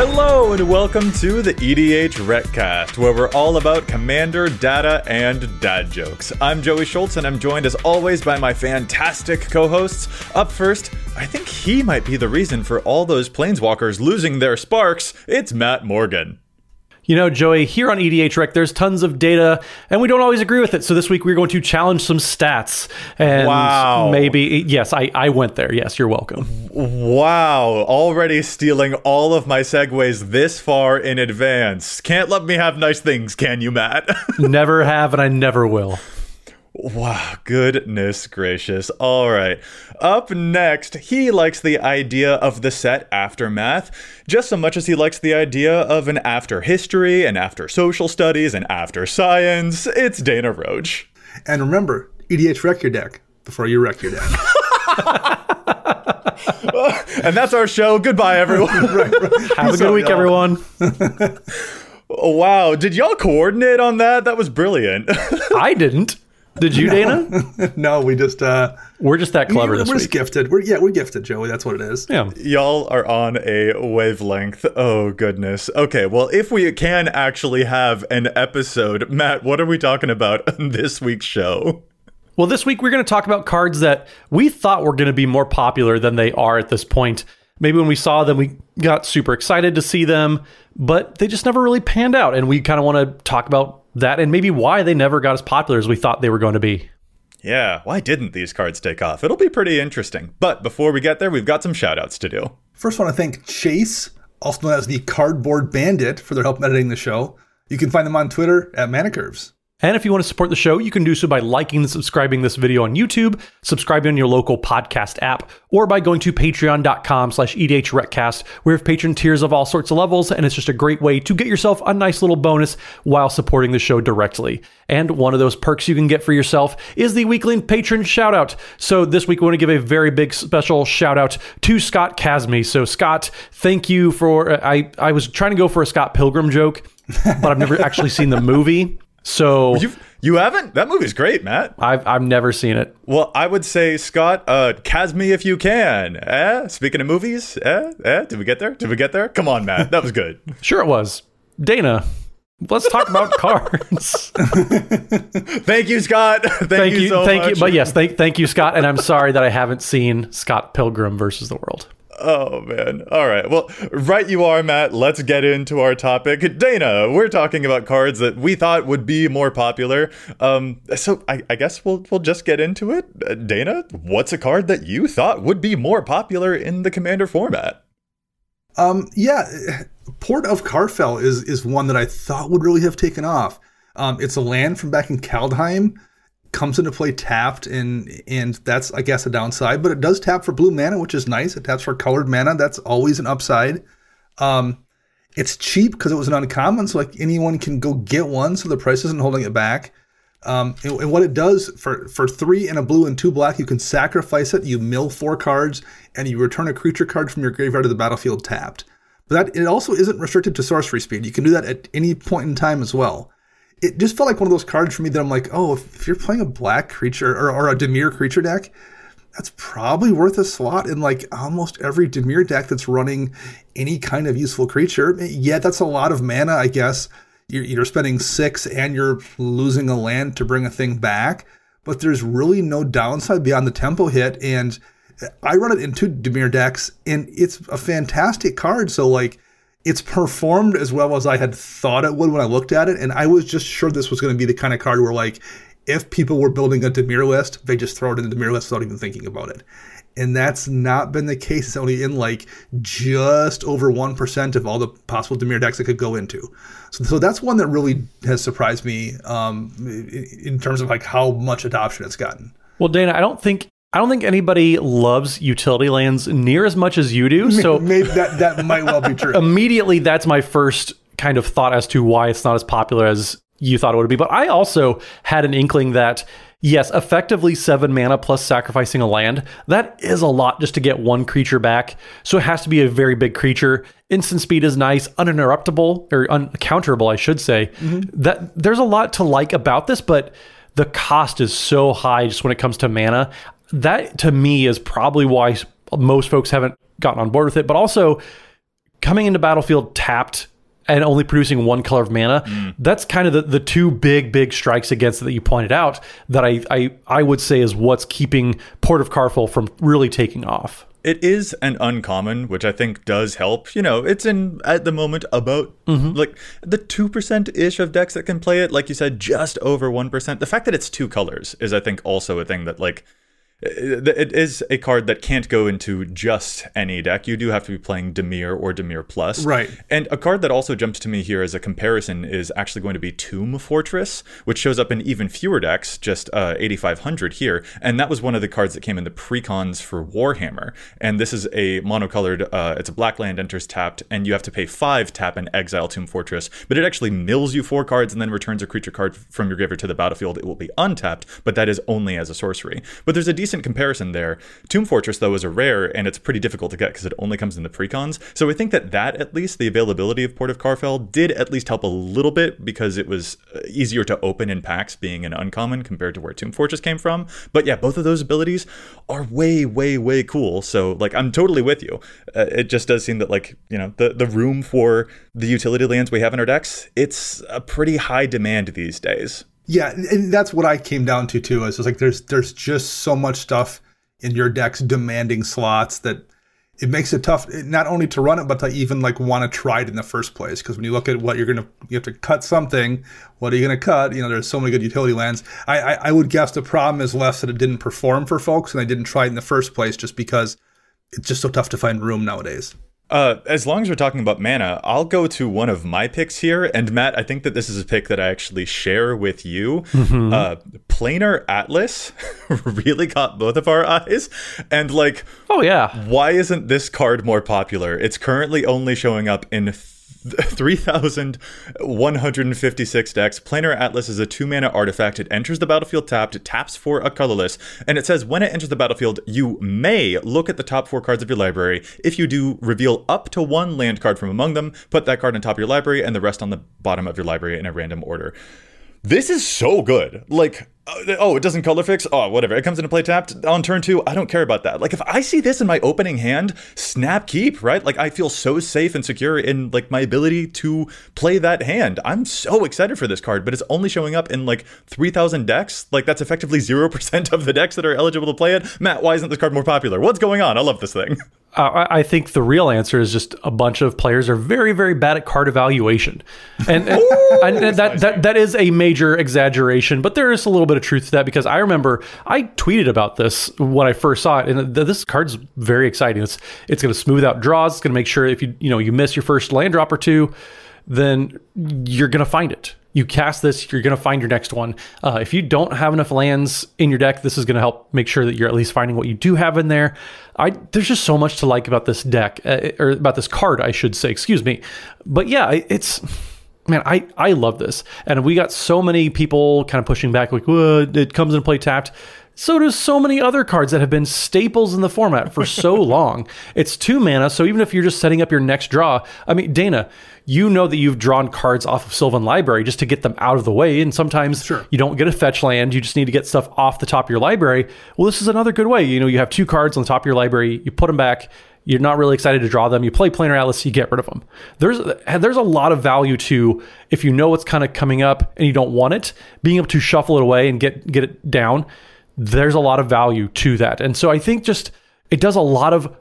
Hello and welcome to the EDHRECast, where we're all about commander, data, and dad jokes. I'm Joey Schultz, and I'm joined as always by my fantastic co-hosts. Up first, I think he might be the reason for all those planeswalkers losing their sparks. It's Matt Morgan. You know, Joey, here on EDHREC, there's tons of data, and we don't always agree with it. So this week we're going to challenge some stats. And Wow. maybe, yes, I, I went there. Yes, you're welcome. Wow, already stealing all of my segues this far in advance. Can't let me have nice things, can you, Matt? never have, and I never will. Wow, goodness gracious. All right. Up next, he likes the idea of the set aftermath just so much as he likes the idea of an after history, and after social studies, and after science. It's Dana Roach. And remember, EDH wreck your deck before you wreck your deck. And that's our show. Goodbye, everyone. Have a good week, y'all. everyone. wow, did y'all coordinate on that? That was brilliant. I didn't. Did you, Dana? no, we just uh We're just that clever we're this just week. gifted. We're yeah, we're gifted, Joey. That's what it is. Yeah. Y'all are on a wavelength. Oh, goodness. Okay, well, if we can actually have an episode, Matt, what are we talking about on this week's show? Well, this week we're going to talk about cards that we thought were going to be more popular than they are at this point. Maybe when we saw them, we got super excited to see them, but they just never really panned out. And we kind of want to talk about that and maybe why they never got as popular as we thought they were going to be. Yeah, why didn't these cards take off? It'll be pretty interesting. But before we get there, we've got some shout outs to do. First, I want to thank Chase, also known as the Cardboard Bandit, for their help editing the show. You can find them on Twitter at Manicurves. And if you want to support the show, you can do so by liking and subscribing this video on YouTube, subscribing on your local podcast app, or by going to patreon.com slash edhrecast, we have patron tiers of all sorts of levels, and it's just a great way to get yourself a nice little bonus while supporting the show directly. And one of those perks you can get for yourself is the weekly patron shout out. So this week we want to give a very big special shout out to Scott Casme. So Scott, thank you for I I was trying to go for a Scott Pilgrim joke, but I've never actually seen the movie. So You've, you haven't? That movie's great, Matt. I've I've never seen it. Well, I would say, Scott, uh, Cas me if you can. Eh? Speaking of movies, eh? Eh? Did we get there? Did we get there? Come on, Matt. That was good. Sure, it was. Dana, let's talk about cards. Thank you, Scott. Thank, thank you, you, so thank much. you. But yes, thank thank you, Scott. And I'm sorry that I haven't seen Scott Pilgrim versus the World. Oh man. All right. Well, right you are, Matt. Let's get into our topic. Dana, we're talking about cards that we thought would be more popular. Um, so I, I guess we'll we'll just get into it. Uh, Dana, what's a card that you thought would be more popular in the Commander format? Um, yeah, Port of Karfell is is one that I thought would really have taken off. Um, it's a land from back in Kaldheim, comes into play tapped, and and that's I guess a downside, but it does tap for blue mana, which is nice. It taps for colored mana, that's always an upside. Um, it's cheap because it was an uncommon, so like anyone can go get one, so the price isn't holding it back. Um, and, and what it does for for three and a blue and two black, you can sacrifice it. You mill four cards, and you return a creature card from your graveyard to the battlefield tapped. But that it also isn't restricted to sorcery speed. You can do that at any point in time as well. It just felt like one of those cards for me that I'm like, oh, if, if you're playing a black creature or, or a Dimir creature deck, that's probably worth a slot in like almost every Dimir deck that's running any kind of useful creature. Yeah, that's a lot of mana, I guess. you're, you're spending six and you're losing a land to bring a thing back. But there's really no downside beyond the tempo hit. And I run it in two Dimir decks, and it's a fantastic card. So, like, it's performed as well as I had thought it would when I looked at it. And I was just sure this was going to be the kind of card where, like, if people were building a Dimir list, they just throw it in the Dimir list without even thinking about it. And that's not been the case. It's only in like just over 1% of all the possible Dimir decks it could go into. So, so that's one that really has surprised me um, in terms of like how much adoption it's gotten. Well, Dana, I don't think I don't think anybody loves utility lands near as much as you do. So maybe that that might well be true. immediately, that's my first kind of thought as to why it's not as popular as you thought it would be. But I also had an inkling that yes, effectively seven mana plus sacrificing a land, that is a lot just to get one creature back. So it has to be a very big creature. Instant speed is nice, uninterruptible or uncounterable, I should say. Mm-hmm. That there's a lot to like about this, but the cost is so high just when it comes to mana. That to me is probably why most folks haven't gotten on board with it. But also coming into Battlefield tapped and only producing one color of mana. Mm. That's kind of the, the two big, big strikes against it that you pointed out that I, I, I would say is what's keeping Port of Karfell from really taking off. It is an uncommon, which I think does help. You know, it's in at the moment about mm-hmm. like the two percent ish of decks that can play it. Like you said, just over one percent. The fact that it's two colors is, I think, also a thing that like it is a card that can't go into just any deck. You do have to be playing Dimir or Dimir Plus. Right. And a card that also jumps to me here as a comparison is actually going to be Tomb Fortress, which shows up in even fewer decks, just uh, 8,500 here. And that was one of the cards that came in the precons for Warhammer. And this is a monocolored, uh, it's a black land enters tapped, and you have to pay five tap and exile Tomb Fortress. But it actually mills you four cards and then returns a creature card from your graveyard to the battlefield. It will be untapped, but that is only as a sorcery. But there's a decent decent comparison there. Tomb Fortress, though, is a rare, and it's pretty difficult to get because it only comes in the precons. So I think that that, at least, the availability of Port of Karfell did at least help a little bit because it was uh, easier to open in packs being an uncommon compared to where Tomb Fortress came from. But yeah, both of those abilities are way, way, way cool. So, like, I'm totally with you. Uh, it just does seem that, like, you know, the, the room for the utility lands we have in our decks, it's a pretty high demand these days. Yeah, and that's what I came down to too. Is like there's there's just so much stuff in your decks demanding slots that it makes it tough eh, not only to run it but to even like want to try it in the first place. Because when you look at what you're gonna you have to cut something what are you gonna cut? You know there's so many good utility lands. I, I, I would guess the problem is less that it didn't perform for folks and they didn't try it in the first place just because it's just so tough to find room nowadays uh, as long as we're talking about mana, I'll go to one of my picks here. And Matt, I think that this is a pick that I actually share with you. Mm-hmm. Uh, Planar Atlas really caught both of our eyes. And like, oh yeah, why isn't this card more popular? It's currently only showing up in 3,156 decks. Planar Atlas is a two mana artifact. It enters the battlefield tapped, it taps for a colorless, and it says when it enters the battlefield, you may look at the top four cards of your library. If you do, reveal up to one land card from among them, put that card on top of your library, and the rest on the bottom of your library in a random order. This is so good. Like, oh, it doesn't color fix. Oh, whatever. It comes into play tapped on turn two. I don't care about that. Like if I see this in my opening hand, snap keep, right? Like I feel so safe and secure in like my ability to play that hand. I'm so excited for this card, but it's only showing up in like 3,000 decks. Like that's effectively 0% of the decks that are eligible to play it. Matt, why isn't this card more popular? What's going on? I love this thing. Uh, I think the real answer is just a bunch of players are very, very bad at card evaluation, and, and, Ooh, and that, that that is a major exaggeration. But there is a little bit of truth to that because I remember I tweeted about this when I first saw it, and this card's very exciting. It's it's going to smooth out draws. It's going to make sure if you you know you miss your first land drop or two, then you're going to find it you cast this, you're going to find your next one. Uh, if you don't have enough lands in your deck, this is going to help make sure that you're at least finding what you do have in there. I there's just so much to like about this deck, uh, or about this card, I should say. Excuse me, but yeah, it's man, I I love this, and we got so many people kind of pushing back, like, it comes in play tapped so does so many other cards that have been staples in the format for so long. It's two mana, so even if you're just setting up your next draw, I mean, Dana, you know that you've drawn cards off of Sylvan Library just to get them out of the way, and sometimes sure. you don't get a fetch land, you just need to get stuff off the top of your library. Well, this is another good way. You know, you have two cards on the top of your library, you put them back, you're not really excited to draw them. You play Planar Atlas, you get rid of them. There's there's a lot of value to if you know what's kind of coming up and you don't want it, being able to shuffle it away and get get it down. There's a lot of value to that, and so I think just it does a lot of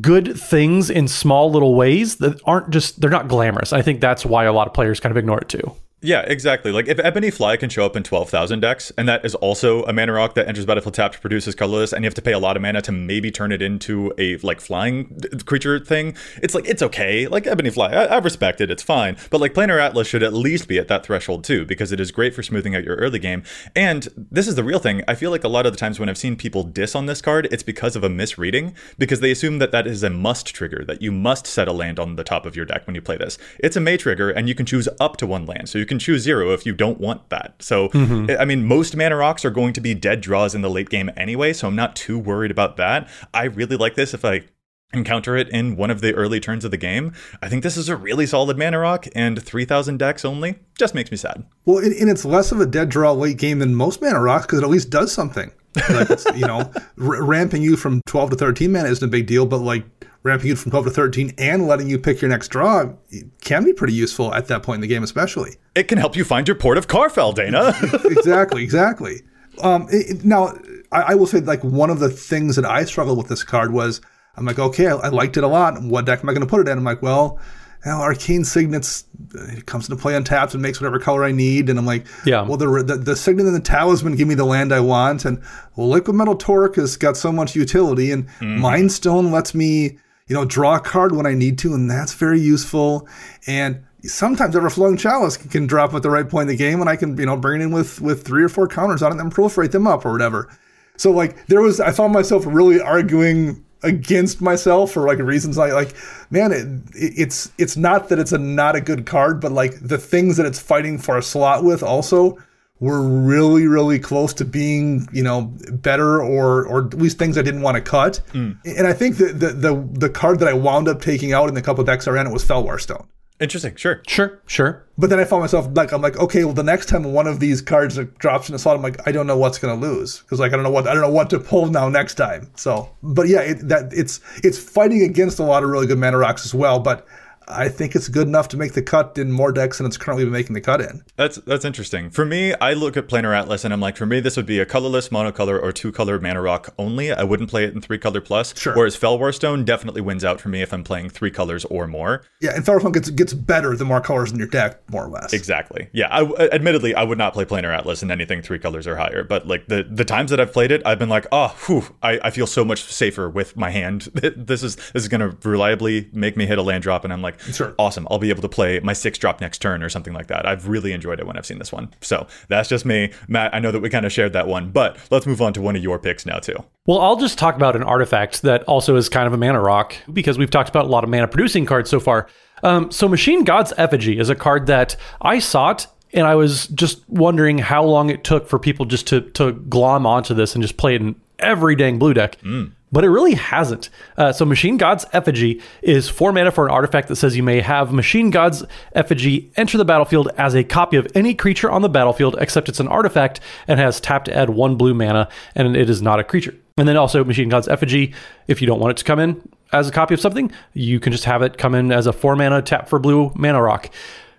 good things in small little ways that aren't just they're not glamorous. I think that's why a lot of players kind of ignore it too. Yeah, exactly. Like if Ebony Fly can show up in 12,000 decks, and that is also a mana rock that enters battlefield tapped, produces colorless, and you have to pay a lot of mana to maybe turn it into a like flying creature thing, it's like, it's okay. Like Ebony Fly, I, I respect it, it's fine. But like Planar Atlas should at least be at that threshold too, because it is great for smoothing out your early game. And this is the real thing. I feel like a lot of the times when I've seen people diss on this card, it's because of a misreading, because they assume that that is a must trigger, that you must set a land on the top of your deck when you play this. It's a May trigger, and you can choose up to one land. So you can choose zero if you don't want that. So, mm-hmm. I mean, most mana rocks are going to be dead draws in the late game anyway, so I'm not too worried about that. I really like this if I encounter it in one of the early turns of the game. I think this is a really solid mana rock, and 3,000 decks only just makes me sad. Well, and it's less of a dead draw late game than most mana rocks because it at least does something. Like it's, you know, r- ramping you from 12 to 13 mana isn't a big deal, but like ramping you from 12 to 13 and letting you pick your next draw can be pretty useful at that point in the game, especially. It can help you find your port of Karfell, Dana. exactly, exactly. Um, it, now, I, I, will say, like, one of the things that I struggled with this card was I'm like, okay, I, I liked it a lot. What deck am I going to put it in? I'm like, well, you know, Arcane Signets it comes into play on taps and makes whatever color I need. And I'm like, yeah, well, the, the, the Signet and the Talisman give me the land I want. And well, Liquimetal Torque has got so much utility. And mm. Mind Stone lets me you know, draw a card when I need to, and that's very useful. And sometimes Everflowing Chalice can, drop at the right point in the game, and I can, you know, bring it in with with three or four counters on it and proliferate them up or whatever. So like there was, I found myself really arguing against myself for like reasons like like man it, it's it's not that it's a not a good card but like the things that it's fighting for a slot with also were really, really close to being, you know, better or or at least things I didn't want to cut. Mm. And I think that the, the the card that I wound up taking out in the couple decks I ran it was Fellwar Stone. Interesting. Sure. Sure. Sure. But then I found myself like I'm like, okay, well the next time one of these cards drops in a slot, I'm like, I don't know what's gonna lose because like I don't know what I don't know what to pull now next time. So, but yeah, it, that it's it's fighting against a lot of really good mana rocks as well. But I think it's good enough to make the cut in more decks than it's currently making the cut in. That's that's interesting. For me, I look at Planar Atlas and I'm like, for me, this would be a colorless monocolor or two color mana rock only. I wouldn't play it in three color plus. Sure. Whereas Fellwar Stone definitely wins out for me if I'm playing three colors or more. Yeah, and Fellwar Stone gets gets better the more colors in your deck, more or less. Exactly. Yeah. I, admittedly, I would not play Planar Atlas in anything three colors or higher. But like the the times that I've played it, I've been like, oh, whew, I, I feel so much safer with my hand. this is this is gonna reliably make me hit a land drop, and I'm like, sure. awesome. I'll be able to play my six drop next turn or something like that. I've really enjoyed it when I've seen this one. So that's just me. Matt, I know that we kind of shared that one, but let's move on to one of your picks now, too. Well, I'll just talk about an artifact that also is kind of a mana rock because we've talked about a lot of mana producing cards so far. Um, so Machine God's Effigy is a card that I sought and I was just wondering how long it took for people just to to glom onto this and just play it in every dang blue deck. Mm but it really hasn't. Uh, so, Machine God's Effigy is four mana for an artifact that says you may have Machine God's Effigy enter the battlefield as a copy of any creature on the battlefield, except it's an artifact and has tapped to add one blue mana, and it is not a creature. And then also, Machine God's Effigy, if you don't want it to come in as a copy of something, you can just have it come in as a four mana tap for blue mana rock.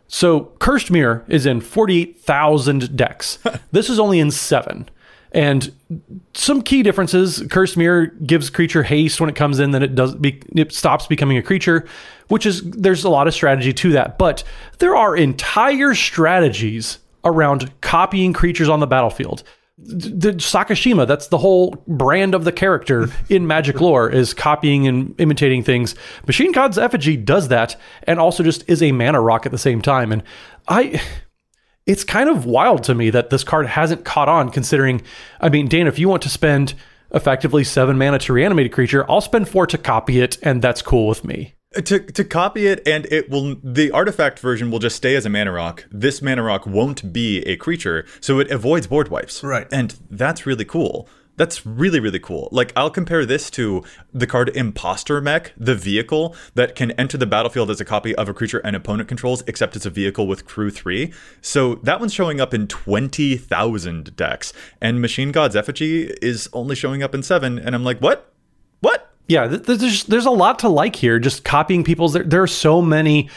So, Cursed Mirror is in 48,000 decks. this is only in seven. And some key differences: Cursed Mirror gives creature haste when it comes in, then it does be, it stops becoming a creature, which is there's a lot of strategy to that. But there are entire strategies around copying creatures on the battlefield. The Sakashima, that's the whole brand of the character in Magic lore, is copying and imitating things. Machine God's Effigy does that, and also just is a mana rock at the same time. And I it's kind of wild to me that this card hasn't caught on considering I mean, Dan, if you want to spend effectively seven mana to reanimate a creature, I'll spend four to copy it, and that's cool with me. Uh, to, to copy it and it will the artifact version will just stay as a mana rock. This mana rock won't be a creature, so it avoids board wipes. Right. And that's really cool. That's really, really cool. Like, I'll compare this to the card Imposter Mech, the vehicle that can enter the battlefield as a copy of a creature an opponent controls, except it's a vehicle with crew three. So that one's showing up in 20,000 decks. And Machine God's Effigy is only showing up in seven. And I'm like, what? What? Yeah, there's there's a lot to like here. Just copying people's. There, there are so many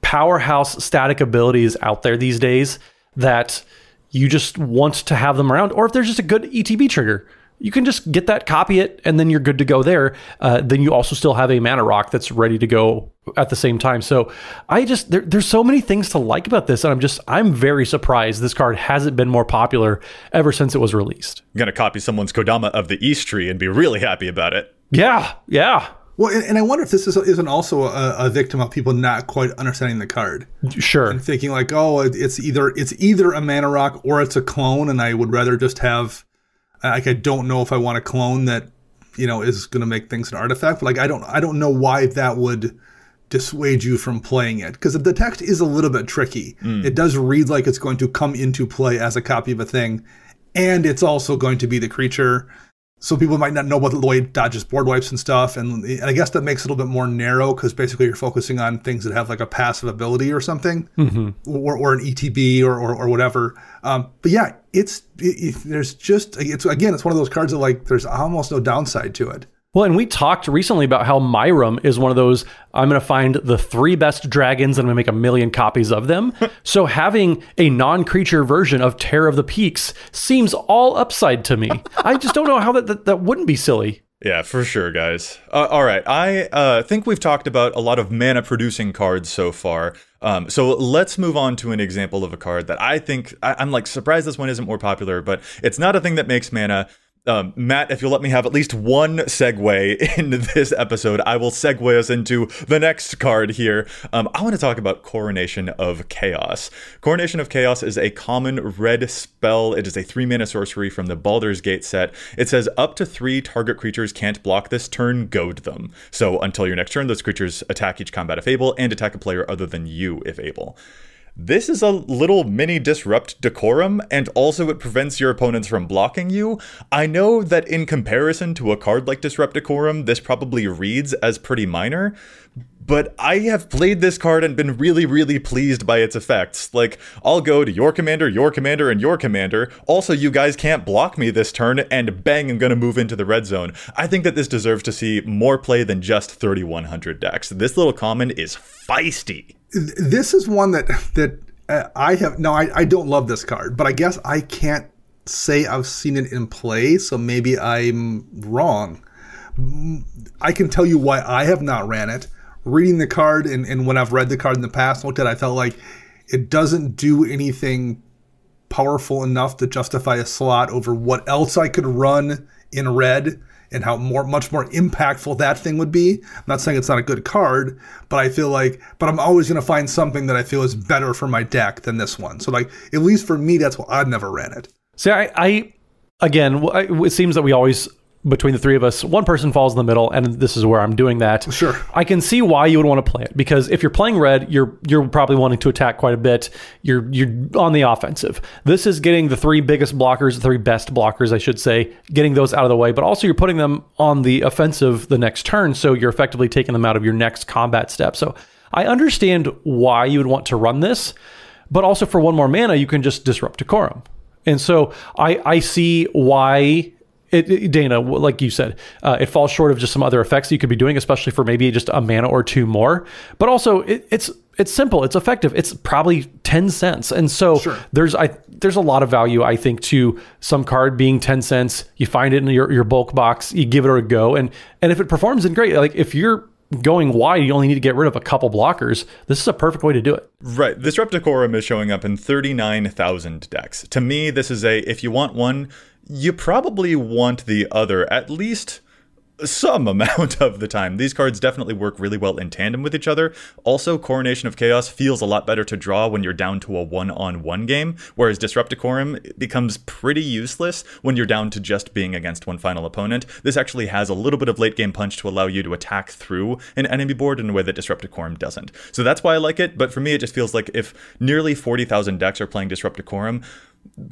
powerhouse static abilities out there these days that you just want to have them around. Or if there's just a good ETB trigger, you can just get that, copy it, and then you're good to go there. Uh, then you also still have a mana rock that's ready to go at the same time. So I just there, there's so many things to like about this, and I'm just I'm very surprised this card hasn't been more popular ever since it was released. I'm gonna copy someone's Kodama of the East Tree and be really happy about it. Yeah, yeah. Well, and, and I wonder if this is, isn't also a, a victim of people not quite understanding the card Sure. and thinking like, oh, it's either it's either a mana rock or it's a clone, and I would rather just have like I don't know if I want a clone that you know is going to make things an artifact. But like I don't I don't know why that would dissuade you from playing it because the text is a little bit tricky. Mm. It does read like it's going to come into play as a copy of a thing, and it's also going to be the creature. So people might not know about the way dodges board wipes and stuff, and, and I guess that makes it a little bit more narrow because basically you're focusing on things that have like a passive ability or something, or, or an ETB or, or, or whatever. Um, but yeah, it's it, it- there's just it's again it's one of those cards that like there's almost no downside to it. Well, and we talked recently about how Miirym is one of those. I'm going to find the three best dragons and I'm going to make a million copies of them. so having a non-creature version of Terror of the Peaks seems all upside to me. I just don't know how that that, that wouldn't be silly. Yeah, for sure, guys. Uh, all right, I uh, think we've talked about a lot of mana producing cards so far. Um, so let's move on to an example of a card that I think I, I'm like surprised this one isn't more popular, but it's not a thing that makes mana. Um, Matt, if you'll let me have at least one segue in this episode, I will segue us into the next card here. Um, I want to talk about Coronation of Chaos. Coronation of Chaos is a common red spell. It is a three mana sorcery from the Baldur's Gate set. It says up to three target creatures can't block this turn, goad them. So until your next turn, those creatures attack each combat if able and attack a player other than you if able. This is a little mini disrupt decorum, and also it prevents your opponents from blocking you. I know that in comparison to a card like Disrupt Decorum, this probably reads as pretty minor, but I have played this card and been really, really pleased by its effects. Like, I'll go to your commander, your commander, and your commander. Also, you guys can't block me this turn, and bang, I'm gonna move into the red zone. I think that this deserves to see more play than just 3100 decks. This little common is feisty. This is one that that uh, I have no I, I don't love this card, but I guess I can't say I've seen it in play, so maybe I'm wrong. Mm, I can tell you why I have not ran it. Reading the card and, and when I've read the card in the past, looked at it, I felt like it doesn't do anything powerful enough to justify a slot over what else I could run in red and how more much more impactful that thing would be. I'm not saying it's not a good card, but I feel like but I'm always to find something that I feel is better for my deck than this one. So like at least for me that's why I've never ran it. See, I, I again, it seems that we always between the three of us, one person falls in the middle, and this is where I'm doing that. Sure. I can see why you would want to play it because if you're playing red, you're you're probably wanting to attack quite a bit. You're you're on the offensive. This is getting the three biggest blockers, the three best blockers, I should say, getting those out of the way. But also you're putting them on the offensive the next turn, so you're effectively taking them out of your next combat step. So I understand why you would want to run this, but also for one more mana, you can just disrupt decorum. And so I I see why it, it- Dana, like you said, uh, it falls short of just some other effects you could be doing, especially for maybe just a mana or two more. But also, it, it's it's simple, it's effective. It's probably ten cents, and so there's I there's a lot of value I think to some card being ten cents. You find it in your, your bulk box, you give it a go, and and if it performs, then great. Like if you're going wide, you only need to get rid of a couple blockers. This is a perfect way to do it. Right. This Repticorum is showing up in 39,000 decks. To me, this is a if you want one, you probably want the other at least some amount of the time. These cards definitely work really well in tandem with each other. Also, Coronation of Chaos feels a lot better to draw when you're down to a one on one game, whereas Disrupticorum becomes pretty useless when you're down to just being against one final opponent. This actually has a little bit of late game punch to allow you to attack through an enemy board in a way that Disrupticorum doesn't. So that's why I like it, but for me, it just feels like if nearly 40,000 decks are playing Disrupticorum,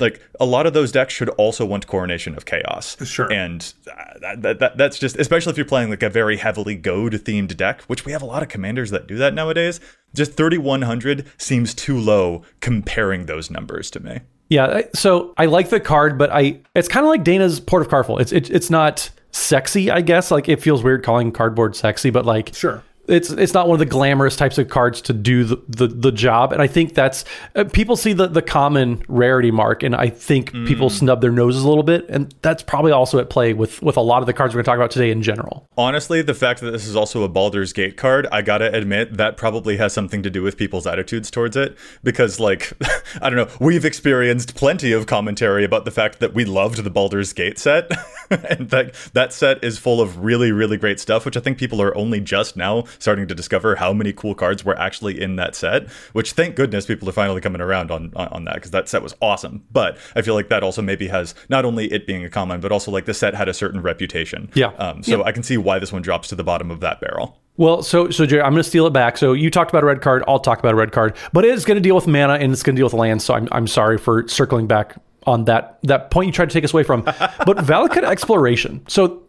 like a lot of those decks should also want coronation of chaos Sure. and uh, that, that, that, that's just especially if you're playing like a very heavily goad themed deck which we have a lot of commanders that do that nowadays just 3100 seems too low comparing those numbers to me Yeah, so I like the card, but I it's kind of like Dana's Port of Karfell. It's it, it's not sexy, I guess. Like it feels weird calling cardboard sexy, but like Sure. It's it's not one of the glamorous types of cards to do the, the, the job and i think that's uh, people see the, the common rarity mark and i think people snub their noses a little bit and that's probably also at play with with a lot of the cards we're going to talk about today in general Honestly, the fact that this is also a Baldur's Gate card, I gotta admit that probably has something to do with people's attitudes towards it. Because, like, I don't know, we've experienced plenty of commentary about the fact that we loved the Baldur's Gate set, and that that set is full of really, really great stuff. Which I think people are only just now starting to discover how many cool cards were actually in that set. Which, thank goodness, people are finally coming around on on, on that because that set was awesome. But I feel like that also maybe has not only it being a common, but also like the set had a certain reputation. Yeah. Um, so I can see why this one drops to the bottom of that barrel. well so so jerry i'm going to steal it back so you talked about a red card i'll talk about a red card but it is going to deal with mana and it's going to deal with lands so i'm, I'm sorry for circling back on that that point you tried to take us away from but valakut exploration so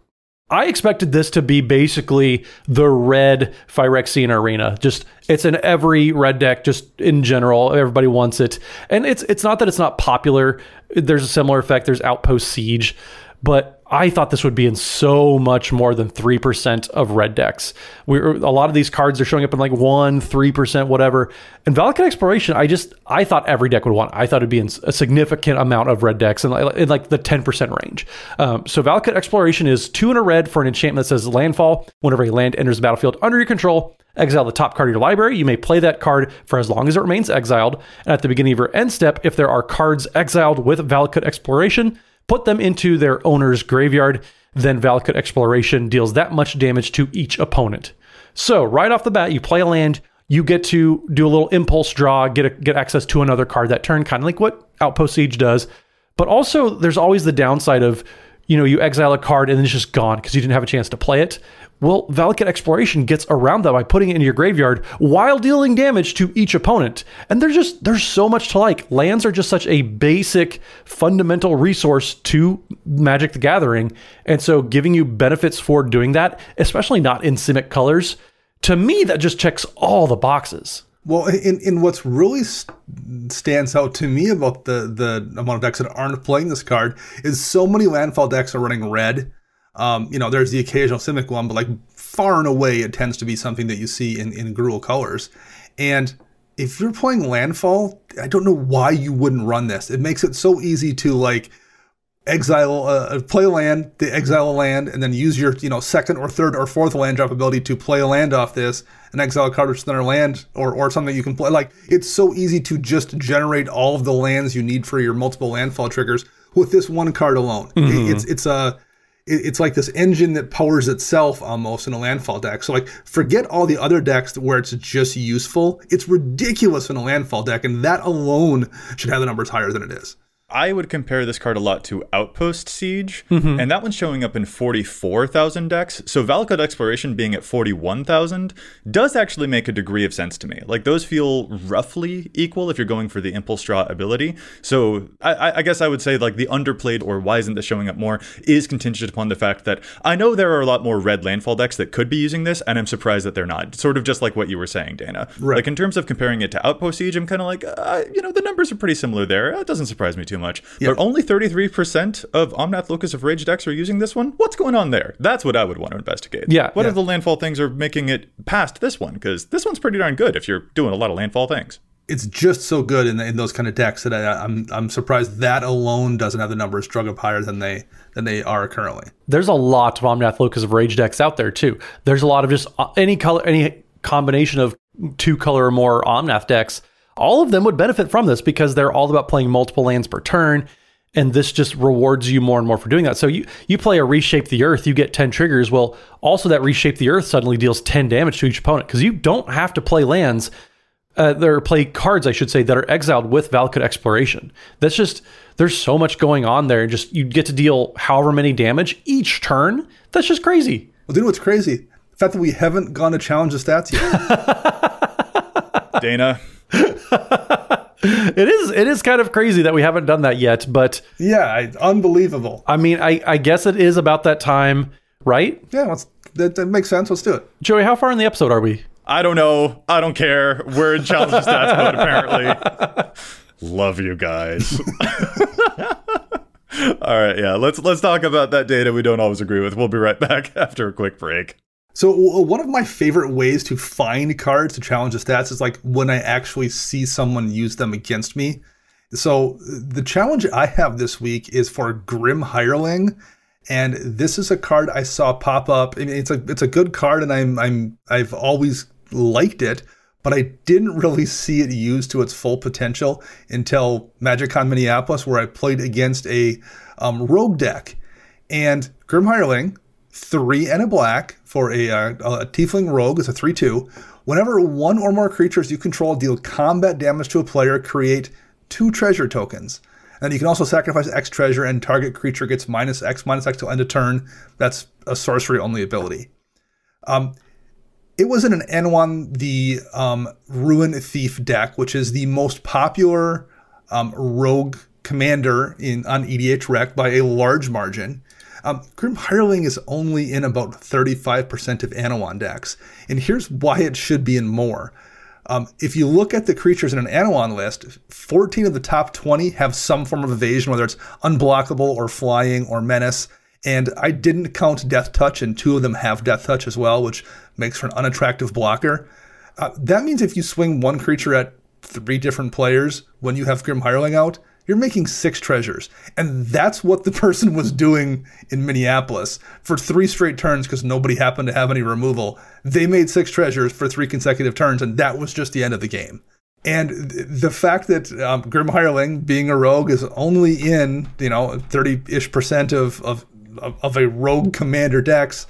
I expected this to be basically the red Phyrexian arena. Just it's in every red deck, just in general. Everybody wants it. And it's it's not that it's not popular. There's a similar effect. There's Outpost Siege. But I thought this would be in so much more than 3% of red decks. We a lot of these cards are showing up in like 1, 3%, whatever. And Valakut Exploration, I just I thought every deck would want. I thought it'd be in a significant amount of red decks in like, in like the 10% range. Um, so Valakut Exploration is 2 in a red for an enchantment that says landfall. Whenever a land enters the battlefield under your control, exile the top card of your library. You may play that card for as long as it remains exiled. And at the beginning of your end step, if there are cards exiled with Valakut Exploration, put them into their owner's graveyard. Then Valakut Exploration deals that much damage to each opponent. So right off the bat, you play a land, you get to do a little impulse draw, get a, get access to another card that turn, kind of like what Outpost Siege does. But also, there's always the downside of, you know, you exile a card and it's just gone because you didn't have a chance to play it. Well, Valakut Exploration gets around that by putting it into your graveyard while dealing damage to each opponent. And there's just there's so much to like. Lands are just such a basic, fundamental resource to Magic the Gathering. And so giving you benefits for doing that, especially not in Simic colors, to me that just checks all the boxes. Well, in, in what's really st- stands out to me about the the amount of decks that aren't playing this card is so many landfall decks are running red. Um, you know, there's the occasional Simic one, but like far and away, it tends to be something that you see in in Gruul colors. And if you're playing landfall, I don't know why you wouldn't run this. It makes it so easy to like exile uh, play a land, the exile a land, and then use your you know second or third or fourth land drop ability to play a land off this and exile a card which is another land or or something you can play. Like it's so easy to just generate all of the lands you need for your multiple landfall triggers with this one card alone. It- it's it's a it's like this engine that powers itself almost in a landfall deck. So like forget all the other decks where it's just useful. It's ridiculous in a landfall deck, and that alone should have the numbers higher than it is. I would compare this card a lot to Outpost Siege, and that one's showing up in 44,000 decks. So Valakut Exploration being at 41,000 does actually make a degree of sense to me. Like those feel roughly equal if you're going for the Impulse Draw ability. So I- I, I guess I would say like the underplayed or why isn't this showing up more is contingent upon the fact that I know there are a lot more red landfall decks that could be using this, and I'm surprised that they're not. Sort of just like what you were saying, Dana. Right. Like in terms of comparing it to Outpost Siege, I'm kind of like, uh, you know, the numbers are pretty similar there. It doesn't surprise me too much. Yeah. But only 33% of Omnath Locus of Rage decks are using this one. What's going on there? That's what I would want to investigate. Yeah, What yeah. are the landfall things are making it past this one? Because this one's pretty darn good if you're doing a lot of landfall things. it's just so good in, in those kind of decks that I, I'm I'm surprised that alone doesn't have the numbers drug up higher than they than they are currently. there's a lot of Omnath Locus of Rage decks out there too. There's a lot of just uh, any color, any combination of two color or more Omnath decks. All of them would benefit from this because they're all about playing multiple lands per turn, and this just rewards you more and more for doing that. So you you play a reshape the earth, you get ten triggers. Well, also that reshape the earth suddenly deals ten damage to each opponent because you don't have to play lands. Uh, there play cards, I should say, that are exiled with Valakut Exploration. That's just there's so much going on there. Just you get to deal however many damage each turn. That's just crazy. Well, do you know what's crazy? The fact that we haven't gone to challenge the stats yet. Dana, It is it is kind of crazy that we haven't done that yet. But yeah, I, unbelievable. I mean, I, I guess it is about that time, right? Yeah, let's, that, that makes sense. Let's do it. Joey, how far in the episode are we? I don't know. I don't care. We're in challenge stats mode apparently. Love you guys. All right, yeah. Let's let's talk about that data we don't always agree with. We'll be right back after a quick break. So one of my favorite ways to find cards to challenge the stats is like when I actually see someone use them against me. So the challenge I have this week is for Grim Hireling, and this is a card I saw pop up. I mean, it's a it's a good card, and I'm I'm I've always liked it, but I didn't really see it used to its full potential until MagicCon Minneapolis, where I played against a um, rogue deck, and Grim Hireling three and a black for a, uh, a Tiefling Rogue. It's a 3 2. Whenever one or more creatures you control deal combat damage to a player, create two treasure tokens. And you can also sacrifice X treasure, and target creature gets minus X, minus X till end of turn. That's a sorcery only ability. Um, it was in an Anowon, the um, Ruin Thief deck, which is the most popular um, rogue commander in on EDHREC by a large margin. Um, Grim Hireling is only in about 35% of Anowon decks, and here's why it should be in more. Um, if you look at the creatures in an Anowon list, 14 of the top 20 have some form of evasion, whether it's unblockable or flying or menace. And I didn't count Death Touch, and two of them have Death Touch as well, which makes for an unattractive blocker. Uh, that means if you swing one creature at three different players when you have Grim Hireling out, you're making six treasures. And that's what the person was doing in Minneapolis for three straight turns because nobody happened to have any removal. They made six treasures for three consecutive turns, and that was just the end of the game. And the fact that um, Grim Hireling, being a rogue, is only in, you know, 30 ish percent of, of, of a rogue commander decks,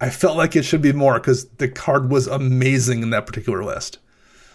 I felt like it should be more because the card was amazing in that particular list.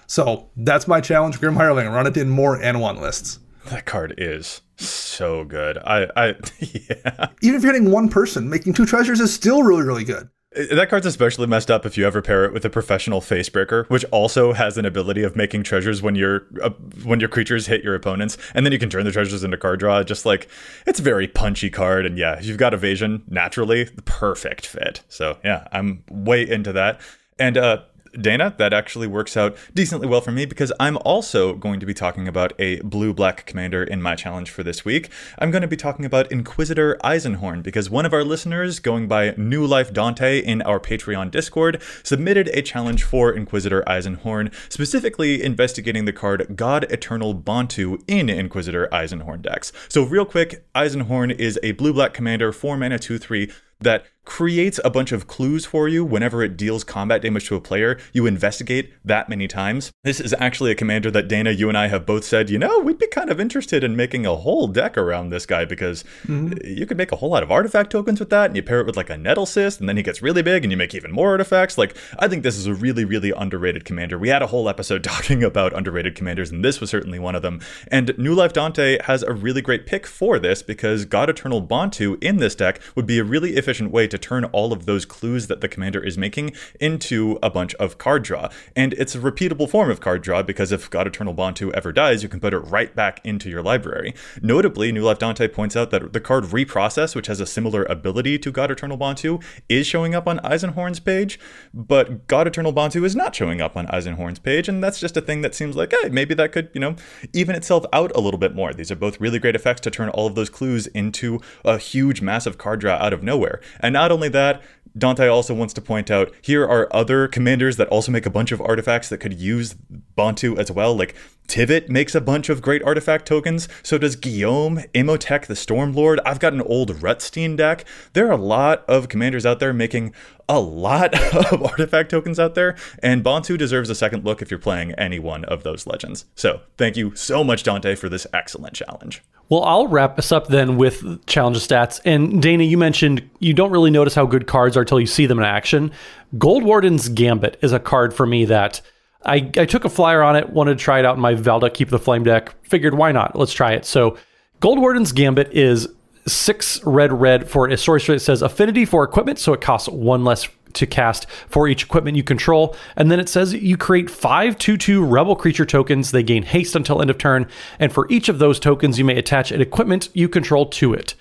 So that's my challenge, Grim Hireling. Run it in more Anowon lists. That card is so good. I, I, yeah. Even if you're getting one person, making two treasures is still really, really good. Uh, that card's especially messed up if you ever pair it with a professional facebreaker, which also has an ability of making treasures when your uh, when your creatures hit your opponents, and then you can turn the treasures into card draw. Just like it's a very punchy card, and yeah, you've got evasion naturally, the perfect fit. So yeah, I'm way into that. And uh, Dana, that actually works out decently well for me because I'm also going to be talking about a blue black commander in my challenge for this week. I'm going to be talking about Inquisitor Eisenhorn because one of our listeners, going by New Life Dante in our Patreon Discord, submitted a challenge for Inquisitor Eisenhorn, specifically investigating the card God Eternal Bontu in Inquisitor Eisenhorn decks. So, real quick, Eisenhorn is a blue black commander, 4 mana, 2 3 that creates a bunch of clues for you whenever it deals combat damage to a player. You investigate that many times. This is actually a commander that Dana, you and I have both said, you know, we'd be kind of interested in making a whole deck around this guy because mm-hmm. you could make a whole lot of artifact tokens with that and you pair it with like a Nettlecyst and then he gets really big and you make even more artifacts. Like, I think this is a really, really underrated commander. We had a whole episode talking about underrated commanders and this was certainly one of them. And New Life Dante has a really great pick for this because God Eternal Bontu in this deck would be a really efficient way to turn all of those clues that the commander is making into a bunch of card draw. And it's a repeatable form of card draw because if God Eternal Bontu ever dies, you can put it right back into your library. Notably, New Life Dante points out that the card Reprocess, which has a similar ability to God Eternal Bontu, is showing up on Eisenhorn's page, but God Eternal Bontu is not showing up on Eisenhorn's page, and that's just a thing that seems like, hey, maybe that could, you know, even itself out a little bit more. These are both really great effects to turn all of those clues into a huge, massive card draw out of nowhere. And not only that, Dante also wants to point out here are other commanders that also make a bunch of artifacts that could use Bontu as well. Like Tivit makes a bunch of great artifact tokens. So does Guillaume, Imotekh the Stormlord. I've got an old Rutstein deck. There are a lot of commanders out there making a lot of artifact tokens out there, and Bontu deserves a second look if you're playing any one of those legends. So thank you so much, Dante, for this excellent challenge. Well, I'll wrap us up then with challenge stats. And Dana, you mentioned you don't really notice how good cards are until you see them in action. Goldwarden's Gambit is a card for me that I, I took a flyer on it, wanted to try it out in my Valduk Keep the Flame deck. Figured why not? Let's try it. So, Goldwarden's Gambit is six red red for a sorcery that says affinity for equipment, so it costs one less to cast for each equipment you control. And then it says you create five 2 2 rebel creature tokens. They gain haste until end of turn. And for each of those tokens, you may attach an equipment you control to it.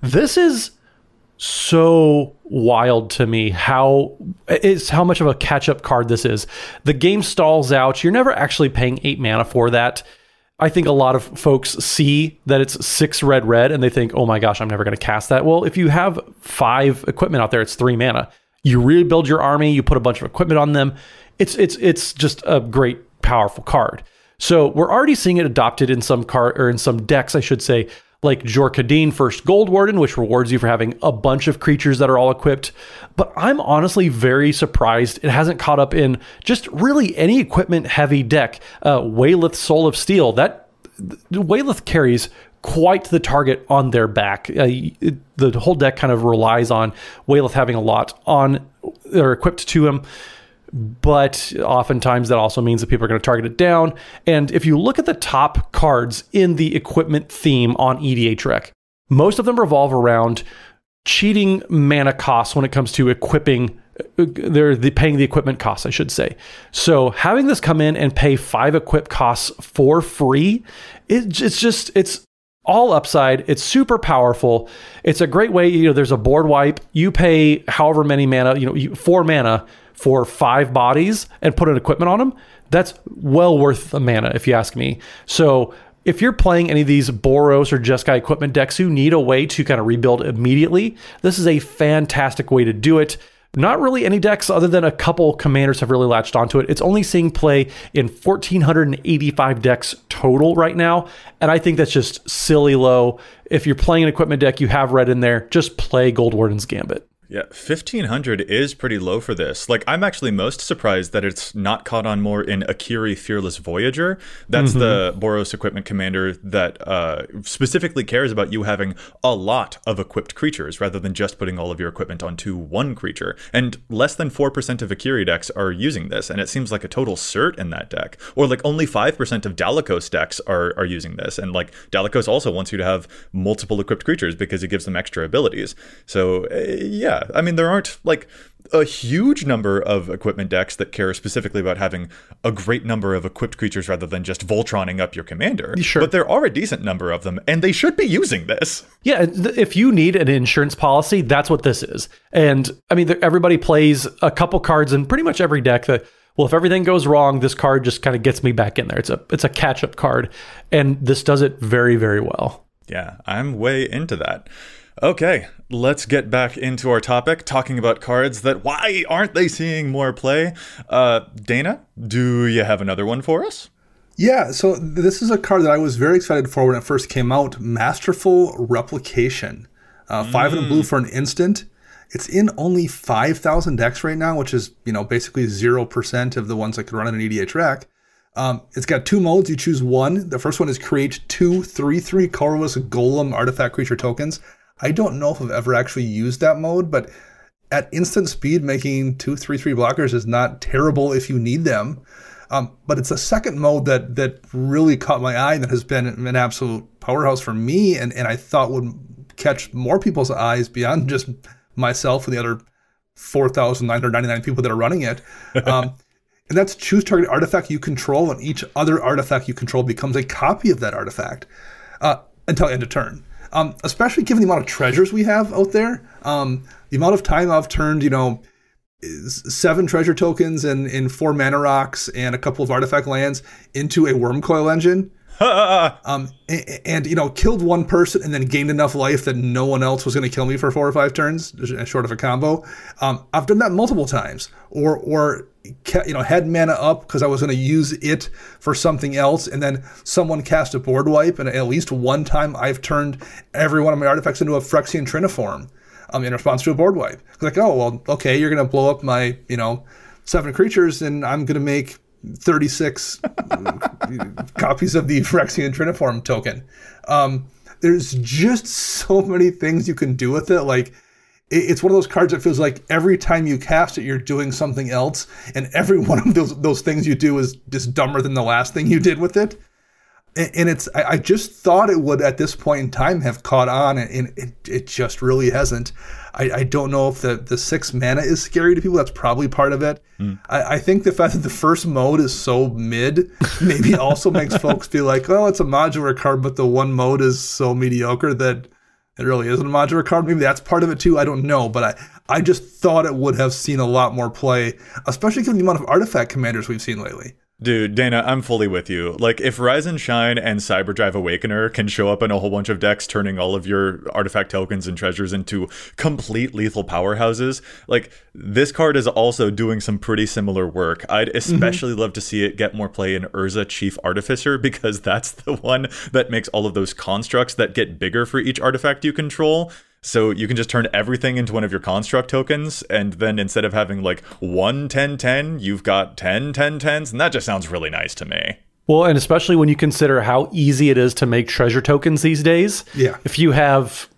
This is so wild to me how it's how much of a catch up card this is. The game stalls out. You're never actually paying eight mana for that. I think a lot of folks see that it's six red red and they think, oh my gosh, I'm never going to cast that. Well, if you have five equipment out there, it's three mana. You rebuild your army, you put a bunch of equipment on them. It's it's it's just a great powerful card. So we're already seeing it adopted in some card or in some decks, I should say, like Jor-Kadeen First Goldwarden, which rewards you for having a bunch of creatures that are all equipped. But I'm honestly very surprised it hasn't caught up in just really any equipment heavy deck. Uh, Soul of Steel, that Wyleth carries quite the target on their back. Uh, it, the whole deck kind of relies on Wyleth having a lot on or equipped to him but oftentimes that also means that people are going to target it down. And if you look at the top cards in the equipment theme on EDHREC, most of them revolve around cheating mana costs when it comes to equipping. Uh, they're the, paying the equipment costs, I should say. So having this come in and pay five equip costs for free, it, it's just it's all upside. It's super powerful. It's a great way. You know, there's a board wipe. You pay however many mana, you know, four mana for five bodies and put an equipment on them, that's well worth the mana, if you ask me. So if you're playing any of these Boros or Jeskai equipment decks who need a way to kind of rebuild immediately, this is a fantastic way to do it. Not really any decks other than a couple commanders have really latched onto it. It's only seeing play in 1,485 decks total right now. And I think that's just silly low. If you're playing an equipment deck, you have red in there, just play Goldwarden's Gambit. Yeah, 1500 is pretty low for this. Like, I'm actually most surprised that it's not caught on more in Akiri Fearless Voyager. That's mm-hmm. the Boros equipment commander that uh, specifically cares about you having a lot of equipped creatures rather than just putting all of your equipment onto one creature. And less than 4% of Akiri decks are using this, and it seems like a total cert in that deck. Or like only 5% of Dalakos decks are, are using this. And like Dalakos also wants you to have multiple equipped creatures because it gives them extra abilities. So, uh, yeah yeah, I mean, there aren't like a huge number of equipment decks that care specifically about having a great number of equipped creatures rather than just Voltroning up your commander. Sure. But there are a decent number of them, and they should be using this. Yeah, if you need an insurance policy, that's what this is. And I mean, everybody plays a couple cards in pretty much every deck that well, if everything goes wrong, this card just kind of gets me back in there. It's a it's a catch up card, and this does it very very well. Yeah, I'm way into that. Okay, let's get back into our topic, talking about cards that why aren't they seeing more play? Uh, Dana, do you have another one for us? Yeah, so this is a card that I was very excited for when it first came out Masterful Replication. Uh, five mm. and a blue for an instant. It's in only 5,000 decks right now, which is, you know, basically 0% of the ones that could run in an EDHREC. Um, it's got two modes. You choose one. The first one is create two 3 3 colorless golem artifact creature tokens. I don't know if I've ever actually used that mode, but at instant speed, making two, three, three blockers is not terrible if you need them. Um, but it's a second mode that that really caught my eye that has been an absolute powerhouse for me, and, and I thought would catch more people's eyes beyond just myself and the other 4,999 people that are running it. Um, and that's choose target artifact you control, and each other artifact you control becomes a copy of that artifact uh, until end of turn um, especially given the amount of treasures we have out there. Um, the amount of time I've turned, you know, seven treasure tokens and, in four mana rocks and a couple of artifact lands into a Wurmcoil Engine. um, and, and, you know, killed one person and then gained enough life that no one else was going to kill me for four or five turns, short of a combo. Um, I've done that multiple times, or or you know had mana up because I was going to use it for something else, and then someone cast a board wipe, and at least one time I've turned every one of my artifacts into a Phyrexian Triniform um, in response to a board wipe. Like, oh well, okay, you're going to blow up my you know seven creatures, and I'm going to make 36 copies of the Phyrexian Triniform token. Um, there's just so many things you can do with it, like it's one of those cards that feels like every time you cast it, you're doing something else, and every one of those those things you do is just dumber than the last thing you did with it. And it's I just thought it would at this point in time have caught on, and it, it just really hasn't. I, I don't know if the, the six mana is scary to people. That's probably part of it. Mm. I, I think the fact that the first mode is so mid maybe also makes folks feel like, oh, it's a modular card, but the one mode is so mediocre that it really isn't a modular card. Maybe that's part of it too. I don't know, but I, I just thought it would have seen a lot more play, especially given the amount of artifact commanders we've seen lately. Dude, Dana, I'm fully with you. Like, if Rise and Shine and Cyberdrive Awakener can show up in a whole bunch of decks, turning all of your artifact tokens and treasures into complete lethal powerhouses, like, this card is also doing some pretty similar work. I'd especially mm-hmm. love to see it get more play in Urza Chief Artificer because that's the one that makes all of those constructs that get bigger for each artifact you control. So you can just turn everything into one of your construct tokens, and then instead of having like one 10 10, you've got 10 10 10s, and that just sounds really nice to me. Well, and especially when you consider how easy it is to make treasure tokens these days. Yeah. If you have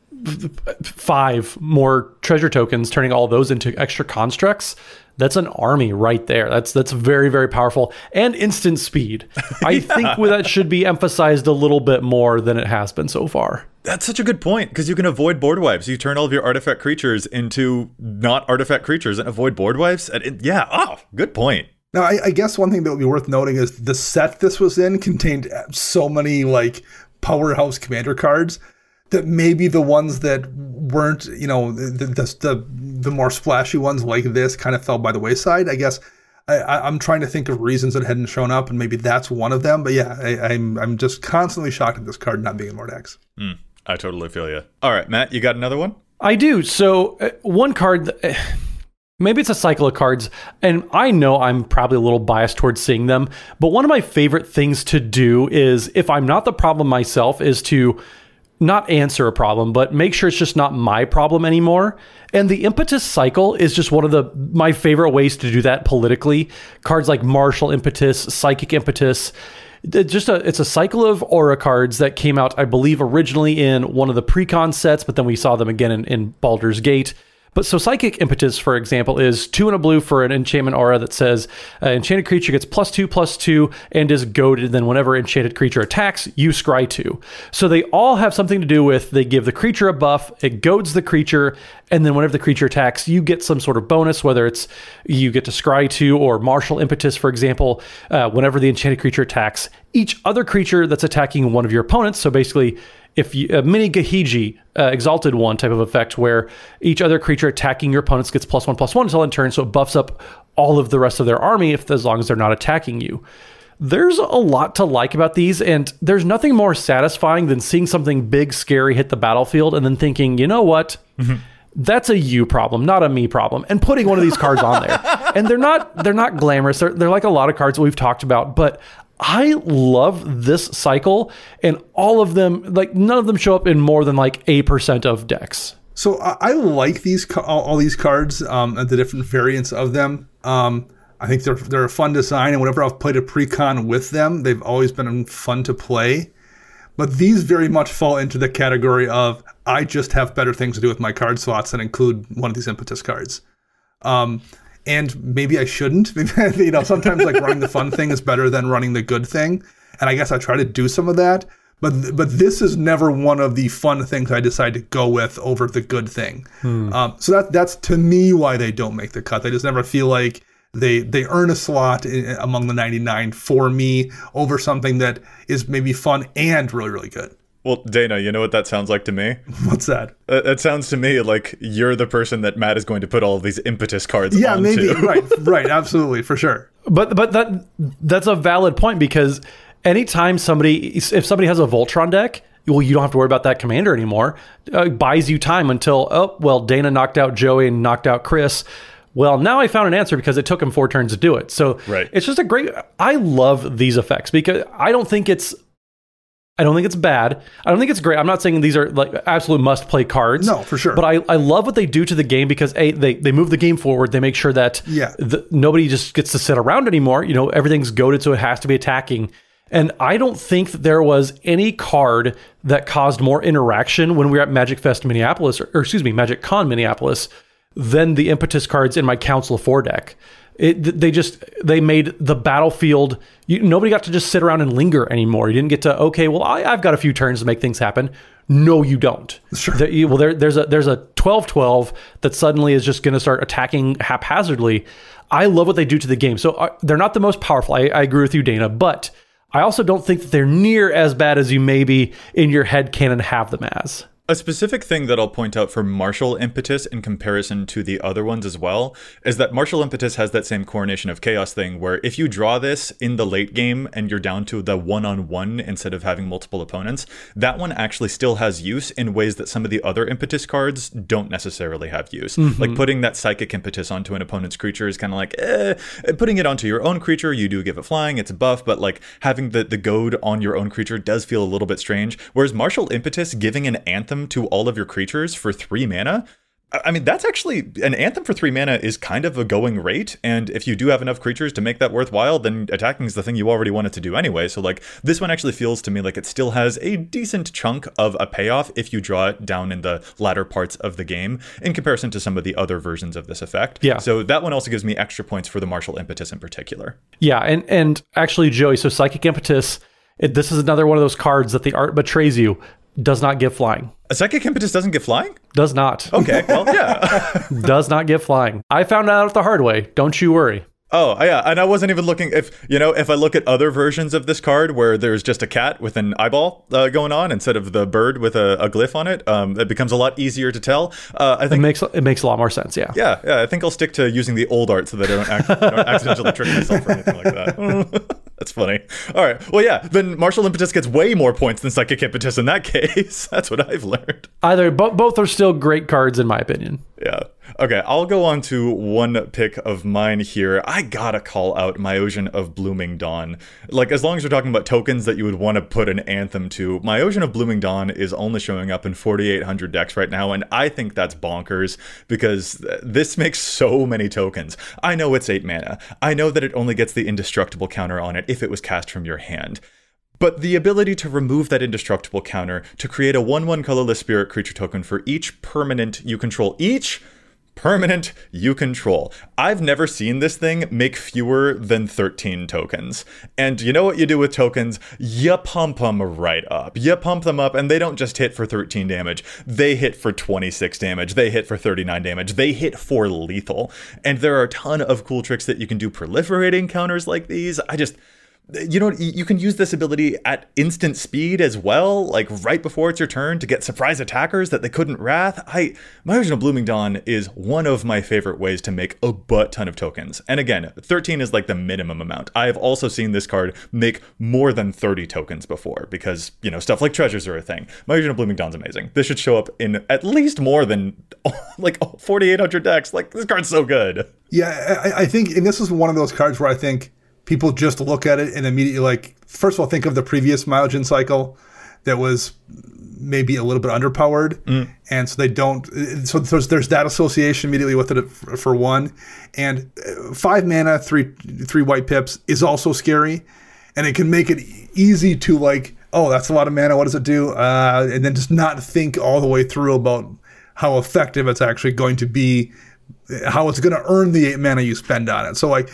five more treasure tokens, turning all those into extra constructs, that's an army right there. That's that's very very powerful and instant speed. I yeah. think that should be emphasized a little bit more than it has been so far. That's such a good point because you can avoid board wipes. You turn all of your artifact creatures into not artifact creatures and avoid board wipes. And it, yeah, oh, good point. Now, I, I, guess one thing that would be worth noting is the set this was in contained so many like powerhouse commander cards that maybe the ones that weren't, you know, the the, the, the more splashy ones like this kind of fell by the wayside. I guess I, am trying to think of reasons that hadn't shown up, and maybe that's one of them. But yeah, I, am I'm, I'm just constantly shocked at this card not being in more decks. Mm. I totally feel you. All right, Matt, you got another one? I do. So uh, one card. Uh, maybe it's a cycle of cards, and I know I'm probably a little biased towards seeing them, but one of my favorite things to do is, if I'm not the problem myself, is to not answer a problem, but make sure it's just not my problem anymore. And the impetus cycle is just one of the my favorite ways to do that politically. Cards like martial impetus, psychic impetus, just a it's a cycle of aura cards that came out, I believe, originally in one of the precon sets, but then we saw them again in, in Baldur's Gate. But so Psychic Impetus, for example, is two and a blue for an enchantment aura that says uh, enchanted creature gets plus two, plus two, and is goaded. Then whenever enchanted creature attacks, you scry two. So they all have something to do with they give the creature a buff, it goads the creature, and then whenever the creature attacks, you get some sort of bonus, whether it's you get to scry two or martial impetus, for example. Uh, whenever the enchanted creature attacks, each other creature that's attacking one of your opponents, so basically if you, a mini Gahiji uh, exalted one type of effect where each other creature attacking your opponents gets plus one plus one until in turn, so it buffs up all of the rest of their army if as long as they're not attacking you. There's a lot to like about these, and there's nothing more satisfying than seeing something big, scary hit the battlefield and then thinking, you know what? Mm-hmm. That's a you problem, not a me problem, and putting one of these cards on there. And they're not they're not glamorous. They're, they're like a lot of cards that we've talked about, but I love this cycle, and all of them, like none of them show up in more than like a percent of decks. So I like these all, these cards, um, and the different variants of them. Um, I think they're they're a fun design, and whenever I've played a precon with them, they've always been fun to play. But these very much fall into the category of I just have better things to do with my card slots than include one of these impetus cards. Um, and maybe I shouldn't. Maybe, you know, sometimes like running the fun thing is better than running the good thing, and I guess I try to do some of that. But but this is never one of the fun things I decide to go with over the good thing. Hmm. Um, so that that's to me why they don't make the cut. They just never feel like they they earn a slot in, among the 99 for me over something that is maybe fun and really really good. Well, Dana, you know what that sounds like to me? What's that? Uh, it sounds to me like you're the person that Matt is going to put all of these impetus cards. Yeah, onto. maybe right, right, absolutely, for sure. But but that that's a valid point because anytime somebody if somebody has a Voltron deck, well, you don't have to worry about that commander anymore. Uh, buys you time until oh well, Dana knocked out Joey and knocked out Chris. Well, now I found an answer because it took him four turns to do it. So right. it's just a great. I love these effects because I don't think it's I don't think it's bad. I don't think it's great. I'm not saying these are like absolute must play cards. No, for sure. But I, I love what they do to the game because a they, they move the game forward. They make sure that yeah. The, nobody just gets to sit around anymore. You know, everything's goaded, so it has to be attacking. And I don't think that there was any card that caused more interaction when we were at Magic Fest Minneapolis, or, or excuse me, Magic Con Minneapolis, than the impetus cards in my Council of Four deck. It, they just they made the battlefield. You, nobody got to just sit around and linger anymore. You didn't get to okay. Well, I, have got a few turns to make things happen. No, you don't. Sure. There, well, there, there's a there's a 12-12 that suddenly is just going to start attacking haphazardly. I love what they do to the game. So uh, they're not the most powerful. I, I agree with you, Dana, but I also don't think that they're near as bad as you maybe in your head canon have them as. A specific thing that I'll point out for Martial Impetus in comparison to the other ones as well is that Martial Impetus has that same Coronation of Chaos thing where if you draw this in the late game and you're down to the one on one instead of having multiple opponents, that one actually still has use in ways that some of the other Impetus cards don't necessarily have use. Mm-hmm. Like putting that Psychic Impetus onto an opponent's creature is kind of like, eh. Putting it onto your own creature, you do give it flying, it's a buff, but like having the, the goad on your own creature does feel a little bit strange. Whereas Martial Impetus giving an Anthem to all of your creatures for three mana. I mean, that's actually an anthem for three mana is kind of a going rate. And if you do have enough creatures to make that worthwhile, then attacking is the thing you already wanted to do anyway. So, like, this one actually feels to me like it still has a decent chunk of a payoff if you draw it down in the latter parts of the game in comparison to some of the other versions of this effect. Yeah. So, that one also gives me extra points for the martial impetus in particular. Yeah. And, and actually, Joey, so Psychic Impetus. It, this is another one of those cards that the art betrays you does not get flying. A psychic impetus doesn't get flying? Does not. Okay, well, yeah. does not get flying. I found out the hard way. Don't you worry. Oh yeah, and I wasn't even looking. If you know, if I look at other versions of this card where there's just a cat with an eyeball uh, going on instead of the bird with a, a glyph on it, um, it becomes a lot easier to tell. Uh, I think it makes it makes a lot more sense. Yeah. Yeah, yeah. I think I'll stick to using the old art so that I don't, act, don't accidentally trick myself or anything like that. That's funny. All right. Well, yeah. Then martial impetus gets way more points than psychic impetus in that case. That's what I've learned. Either, bo- both are still great cards in my opinion. Yeah. Okay, I'll go on to one pick of mine here. I gotta call out Myojin of Blooming Dawn. Like, as long as we're talking about tokens that you would want to put an anthem to, Myojin of Blooming Dawn is only showing up in 4,800 decks right now, and I think that's bonkers because this makes so many tokens. I know it's 8 mana. I know that it only gets the indestructible counter on it if it was cast from your hand. But the ability to remove that indestructible counter to create a 1 1 colorless spirit creature token for each permanent you control, each permanent you control. I've never seen this thing make fewer than 13 tokens. And you know what you do with tokens? You pump them right up. You pump them up, and they don't just hit for 13 damage. They hit for 26 damage. They hit for 39 damage. They hit for lethal. And there are a ton of cool tricks that you can do proliferating counters like these. I just you know you can use this ability at instant speed as well like right before it's your turn to get surprise attackers that they couldn't wrath. I Myojin of blooming dawn is one of my favorite ways to make a butt ton of tokens. And again 13 is like the minimum amount. I have also seen this card make more than 30 tokens before because you know stuff like treasures are a thing. Myojin of blooming dawn's amazing. This should show up in at least more than like 4800 decks. Like this card's so good. Yeah I, I think and this is one of those cards where i think people just look at it and immediately like first of all think of the previous Myojin cycle that was maybe a little bit underpowered. Mm. and so they don't so there's, there's that association immediately with it for one. And uh, five mana three three white pips is also scary. And it can make it easy to like oh that's a lot of mana what does it do? Uh, and then just not think all the way through about how effective it's actually going to be how it's going to earn the eight mana you spend on it. So like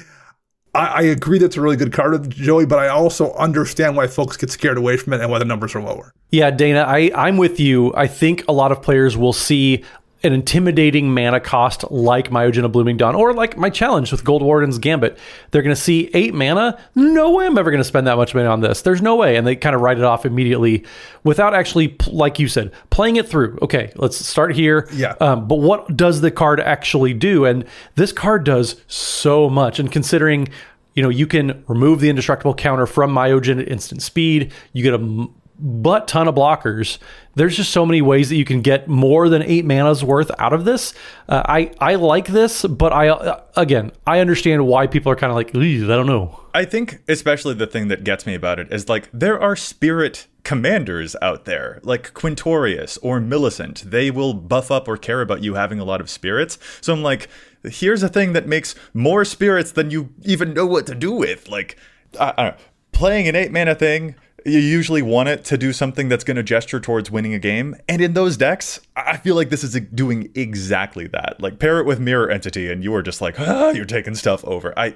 I, I agree that's a really good card, Joey, but I also understand why folks get scared away from it and why the numbers are lower. Yeah, Dana, I, I'm with you. I think a lot of players will see an intimidating mana cost like Myojin of Blooming Dawn or like my challenge with Goldwarden's Gambit. They're going to see eight mana. No way I'm ever going to spend that much money on this. There's no way. And they kind of write it off immediately without actually, like you said, playing it through. Okay, let's start here. Yeah. Um, but what does the card actually do? And this card does so much. And considering you know, you can remove the indestructible counter from Myojin at instant speed. You get a butt ton of blockers. There's just so many ways that you can get more than eight mana's worth out of this. Uh, I I like this, but I uh, again I understand why people are kind of like I don't know. I think especially the thing that gets me about it is like there are spirit commanders out there like Quintorius or Millicent. They will buff up or care about you having a lot of spirits. So I'm like here's a thing that makes more spirits than you even know what to do with. Like, I, I know, playing an eight mana thing, you usually want it to do something that's going to gesture towards winning a game. And in those decks, I feel like this is doing exactly that. Like, pair it with Mirror Entity, and you are just like, ah, you're taking stuff over. I.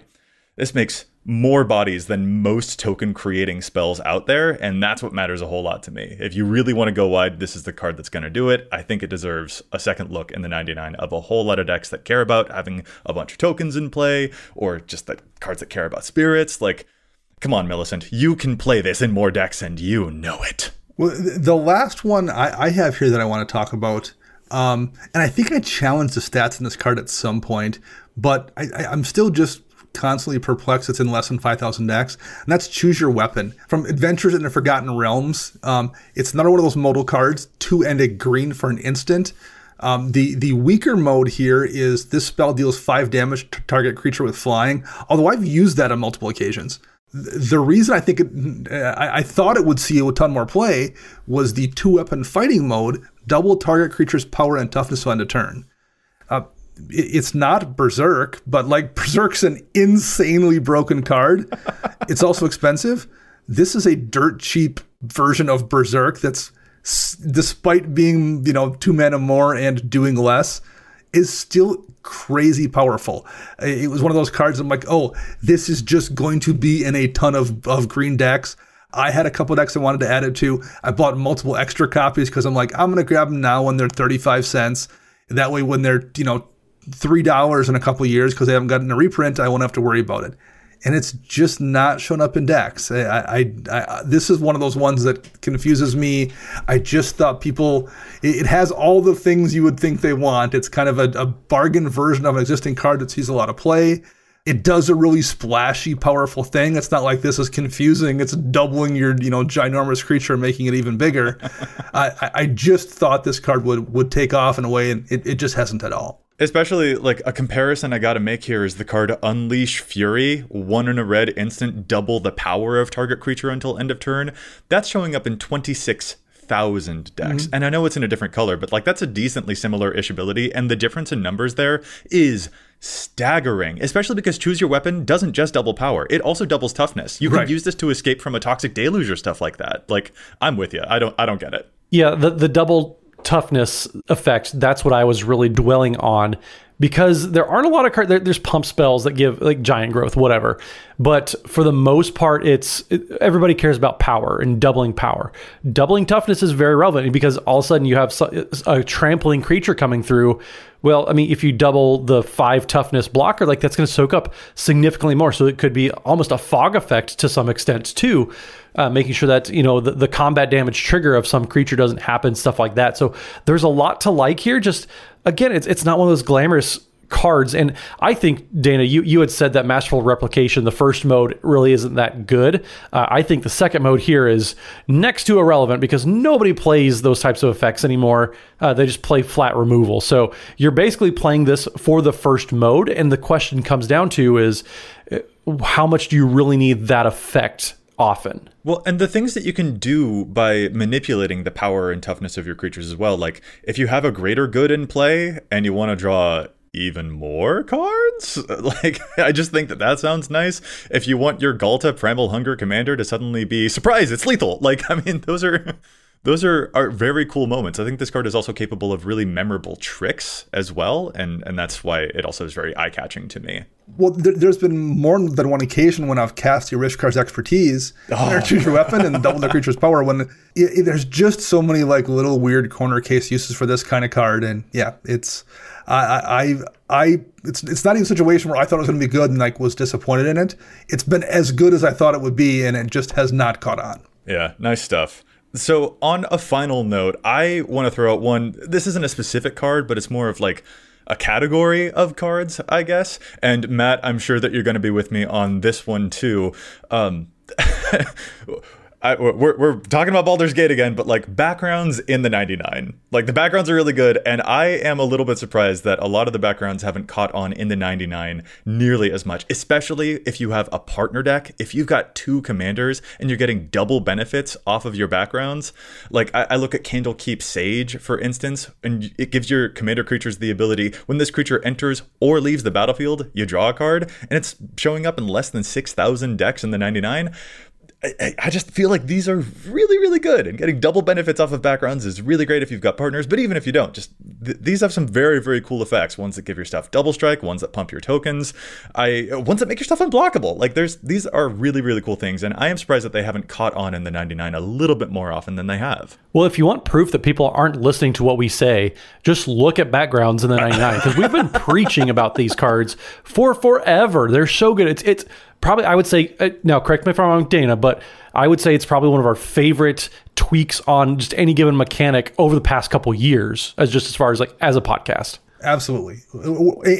This makes more bodies than most token creating spells out there, and that's what matters a whole lot to me. If you really want to go wide, this is the card that's going to do it. I think it deserves a second look in the 99 of a whole lot of decks that care about having a bunch of tokens in play, or just that cards that care about spirits. Like, come on, Millicent, you can play this in more decks, and you know it. Well, the last one I, I have here that I want to talk about, um, and I think I challenged the stats in this card at some point, but I, I, I'm still just constantly perplexed it's in less than 5000 decks and that's choose your weapon. From adventures in the forgotten realms um, it's another one of those modal cards two and a green for an instant. Um, the the weaker mode here is this spell deals five damage to target creature with flying although i've used that on multiple occasions the reason I think it, I, I, thought it would see a ton more play was the two weapon fighting mode, double target creature's power and toughness on the turn. Uh, it's not Berserk, but like Berserk's an insanely broken card. it's also expensive. This is a dirt cheap version of Berserk that's, despite being, you know, two mana more and doing less, is still crazy powerful. It was one of those cards I'm like, oh, this is just going to be in a ton of, of green decks. I had a couple decks I wanted to add it to. I bought multiple extra copies because I'm like, I'm going to grab them now when they're 35 cents. That way, when they're, you know, three dollars in a couple years because they haven't gotten a reprint, I won't have to worry about it. And it's just not shown up in decks. I, I, I, this is one of those ones that confuses me. I just thought people, it, it has all the things you would think they want. It's kind of a, a bargain version of an existing card that sees a lot of play. It does a really splashy, powerful thing. It's not like this is confusing. It's doubling your, you know, ginormous creature, making it even bigger. I, I just thought this card would would take off in a way, and it, it just hasn't at all. Especially like a comparison I got to make here is the card Unleash Fury, one in a red instant, double the power of target creature until end of turn. That's showing up in 26 thousand decks. Mm-hmm. And I know it's in a different color, but like that's a decently similar ish ability. And the difference in numbers there is staggering, especially because choose your weapon doesn't just double power, it also doubles toughness. You can use this to escape from a toxic deluge or stuff like that. Like, I'm with you. I don't I don't get it. Yeah, the the double toughness effect, that's what I was really dwelling on because there aren't a lot of cards. There, there's pump spells that give like giant growth, whatever. But for the most part, it's it, everybody cares about power and doubling power. Doubling toughness is very relevant because all of a sudden you have a trampling creature coming through. Well, I mean, if you double the five toughness blocker, like that's going to soak up significantly more. So it could be almost a fog effect to some extent too uh, making sure that you know the, the combat damage trigger of some creature doesn't happen, stuff like that. So there's a lot to like here. Just again, it's it's not one of those glamorous cards. And I think Dana, you you had said that masterful replication, the first mode really isn't that good. Uh, I think the second mode here is next to irrelevant because nobody plays those types of effects anymore. Uh, they just play flat removal. So you're basically playing this for the first mode, and the question comes down to is uh, how much do you really need that effect often. Well, and the things that you can do by manipulating the power and toughness of your creatures as well. Like if you have a greater good in play and you want to draw even more cards? Like, I just think that that sounds nice. If you want your Ghalta Primal Hunger Commander to suddenly be surprise, it's lethal. Like, I mean, those are those are, are very cool moments. I think this card is also capable of really memorable tricks as well, and and that's why it also is very eye catching to me. Well, there, has been more than one occasion when I've cast your Rishkar's expertise, oh. Ah. or choose your weapon and double the creature's power. When it, it, there's just so many like little weird corner case uses for this kind of card, and yeah, it's I I, I it's it's not even a situation where I thought it was going to be good and like was disappointed in it. It's been as good as I thought it would be, and it just has not caught on. Yeah, nice stuff. So, on a final note, I want to throw out one. This isn't a specific card, but it's more of like a category of cards, I guess. And Matt, I'm sure that you're going to be with me on this one too. Um, I, we're, we're talking about Baldur's Gate again, but like backgrounds in the 99. Like the backgrounds are really good, and I am a little bit surprised that a lot of the backgrounds haven't caught on in the 99 nearly as much, especially if you have a partner deck. If you've got two commanders and you're getting double benefits off of your backgrounds, like I, I look at Candlekeep Sage, for instance, and it gives your commander creatures the ability when this creature enters or leaves the battlefield, you draw a card, and it's showing up in less than 6,000 decks in the 99 I, I, just feel like these are really, really good, and getting double benefits off of backgrounds is really great if you've got partners. But even if you don't, just th- these have some very, very cool effects. Ones that give your stuff double strike, ones that pump your tokens, I ones that make your stuff unblockable. Like there's these are really, really cool things, and I am surprised that they haven't caught on in the 99 a little bit more often than they have. Well, if you want proof that people aren't listening to what we say, just look at backgrounds in the 99 because we've been preaching about these cards for forever. They're so good. It's it's probably I would say uh, now correct me if I'm wrong, Dana, but I would say it's probably one of our favorite tweaks on just any given mechanic over the past couple years, as just as far as like as a podcast. Absolutely,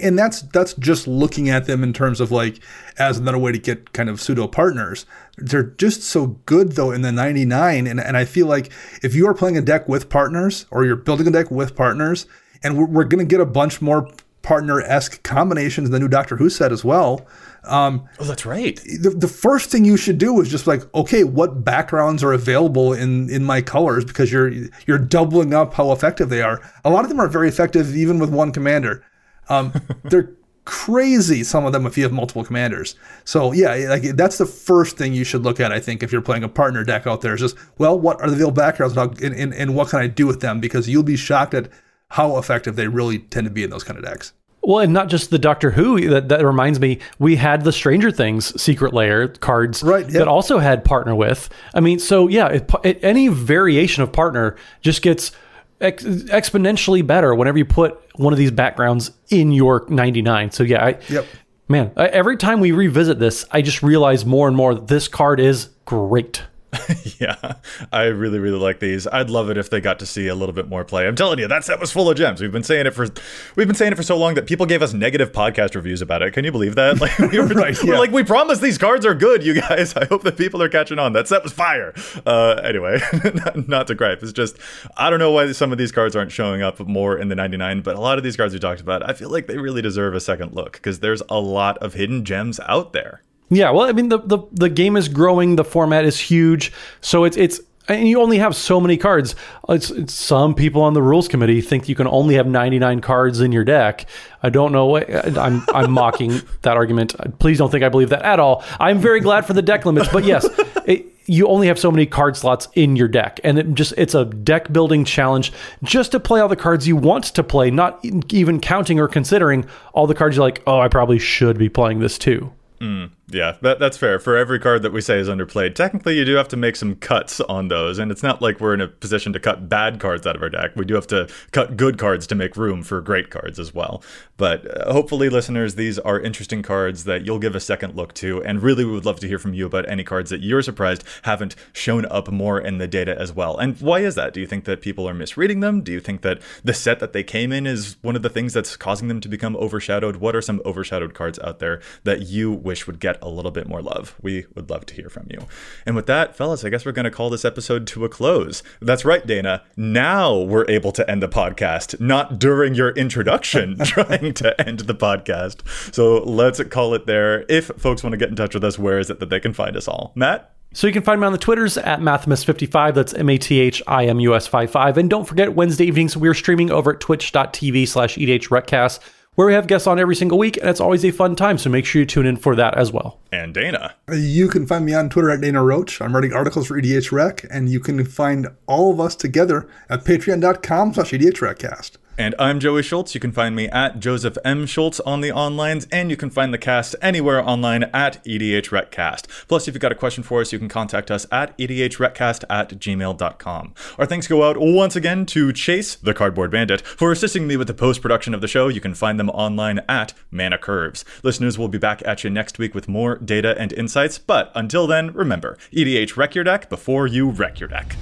and that's that's just looking at them in terms of like as another way to get kind of pseudo partners. They're just so good though in the 99, and and I feel like if you are playing a deck with partners or you're building a deck with partners, and we're, we're going to get a bunch more partner esque combinations in the new Doctor Who set as well. Um, oh, that's right. The, the first thing you should do is just like, okay, what backgrounds are available in in my colors because you're you're doubling up how effective they are. A lot of them are very effective even with one commander. Um, they're crazy some of them if you have multiple commanders. So yeah, like that's the first thing you should look at. I think if you're playing a partner deck out there is just well, what are the available backgrounds and, and, and what can I do with them? Because you'll be shocked at how effective they really tend to be in those kind of decks. Well, and not just the Doctor Who. That, that reminds me, we had the Stranger Things Secret Lair cards right, yep. that also had partner with. I mean, so yeah, it, it, any variation of partner just gets ex- exponentially better whenever you put one of these backgrounds in your 99. So yeah, I, yep. man, I, every time we revisit this, I just realize more and more that this card is great. yeah, I really, really like these. I'd love it if they got to see a little bit more play. I'm telling you, that set was full of gems. We've been saying it for we've been saying it for so long that people gave us negative podcast reviews about it. Can you believe that? Like we were, right, yeah. we're like, we promise these cards are good, you guys. I hope that people are catching on. That set was fire. Uh, anyway, not, not to gripe. It's just I don't know why some of these cards aren't showing up more in the 99, but a lot of these cards we talked about, I feel like they really deserve a second look because there's a lot of hidden gems out there. Yeah, well, I mean the, the the game is growing, the format is huge, so it's it's and you only have so many cards. It's, it's, some people on the rules committee think you can only have 99 cards in your deck. I don't know I'm I'm mocking that argument. Please don't think I believe that at all. I'm very glad for the deck limits, but yes, it, you only have so many card slots in your deck and it just it's a deck building challenge just to play all the cards you want to play, not even counting or considering all the cards you're like, "Oh, I probably should be playing this too." Mm. Yeah, that, that's fair. For every card that we say is underplayed, technically you do have to make some cuts on those. And it's not like we're in a position to cut bad cards out of our deck. We do have to cut good cards to make room for great cards as well. But uh, hopefully, listeners, these are interesting cards that you'll give a second look to. And really, we would love to hear from you about any cards that you're surprised haven't shown up more in the data as well. And why is that? Do you think that people are misreading them? Do you think that the set that they came in is one of the things that's causing them to become overshadowed? What are some overshadowed cards out there that you wish would get a little bit more love. We would love to hear from you. And with that, fellas, I guess we're going to call this episode to a close. That's right, Dana. Now we're able to end the podcast, not during your introduction trying to end the podcast. So let's call it there. If folks want to get in touch with us, where is it that they can find us all? Matt? So you can find me on the Twitters at Mathimus55. That's M-A-T-H-I-M-U-S 55. And don't forget, Wednesday evenings, we're streaming over at twitch.tv slash EDHRECast where we have guests on every single week, and it's always a fun time. So make sure you tune in for that as well. And Dana. You can find me on Twitter at Dana Roach. I'm writing articles for EDHREC, and you can find all of us together at patreon.com slash EDHRECast. And I'm Joey Schultz. You can find me at Joseph M. Schultz on the onlines, and you can find the cast anywhere online at EDHRECast. Plus, if you've got a question for us, you can contact us at EDHRECast at gmail.com. Our thanks go out once again to Chase, the Cardboard Bandit, for assisting me with the post production of the show. You can find them online at Mana Curves. Listeners, will be back at you next week with more data and insights, but until then, remember EDH Wreck Your Deck before you wreck your deck.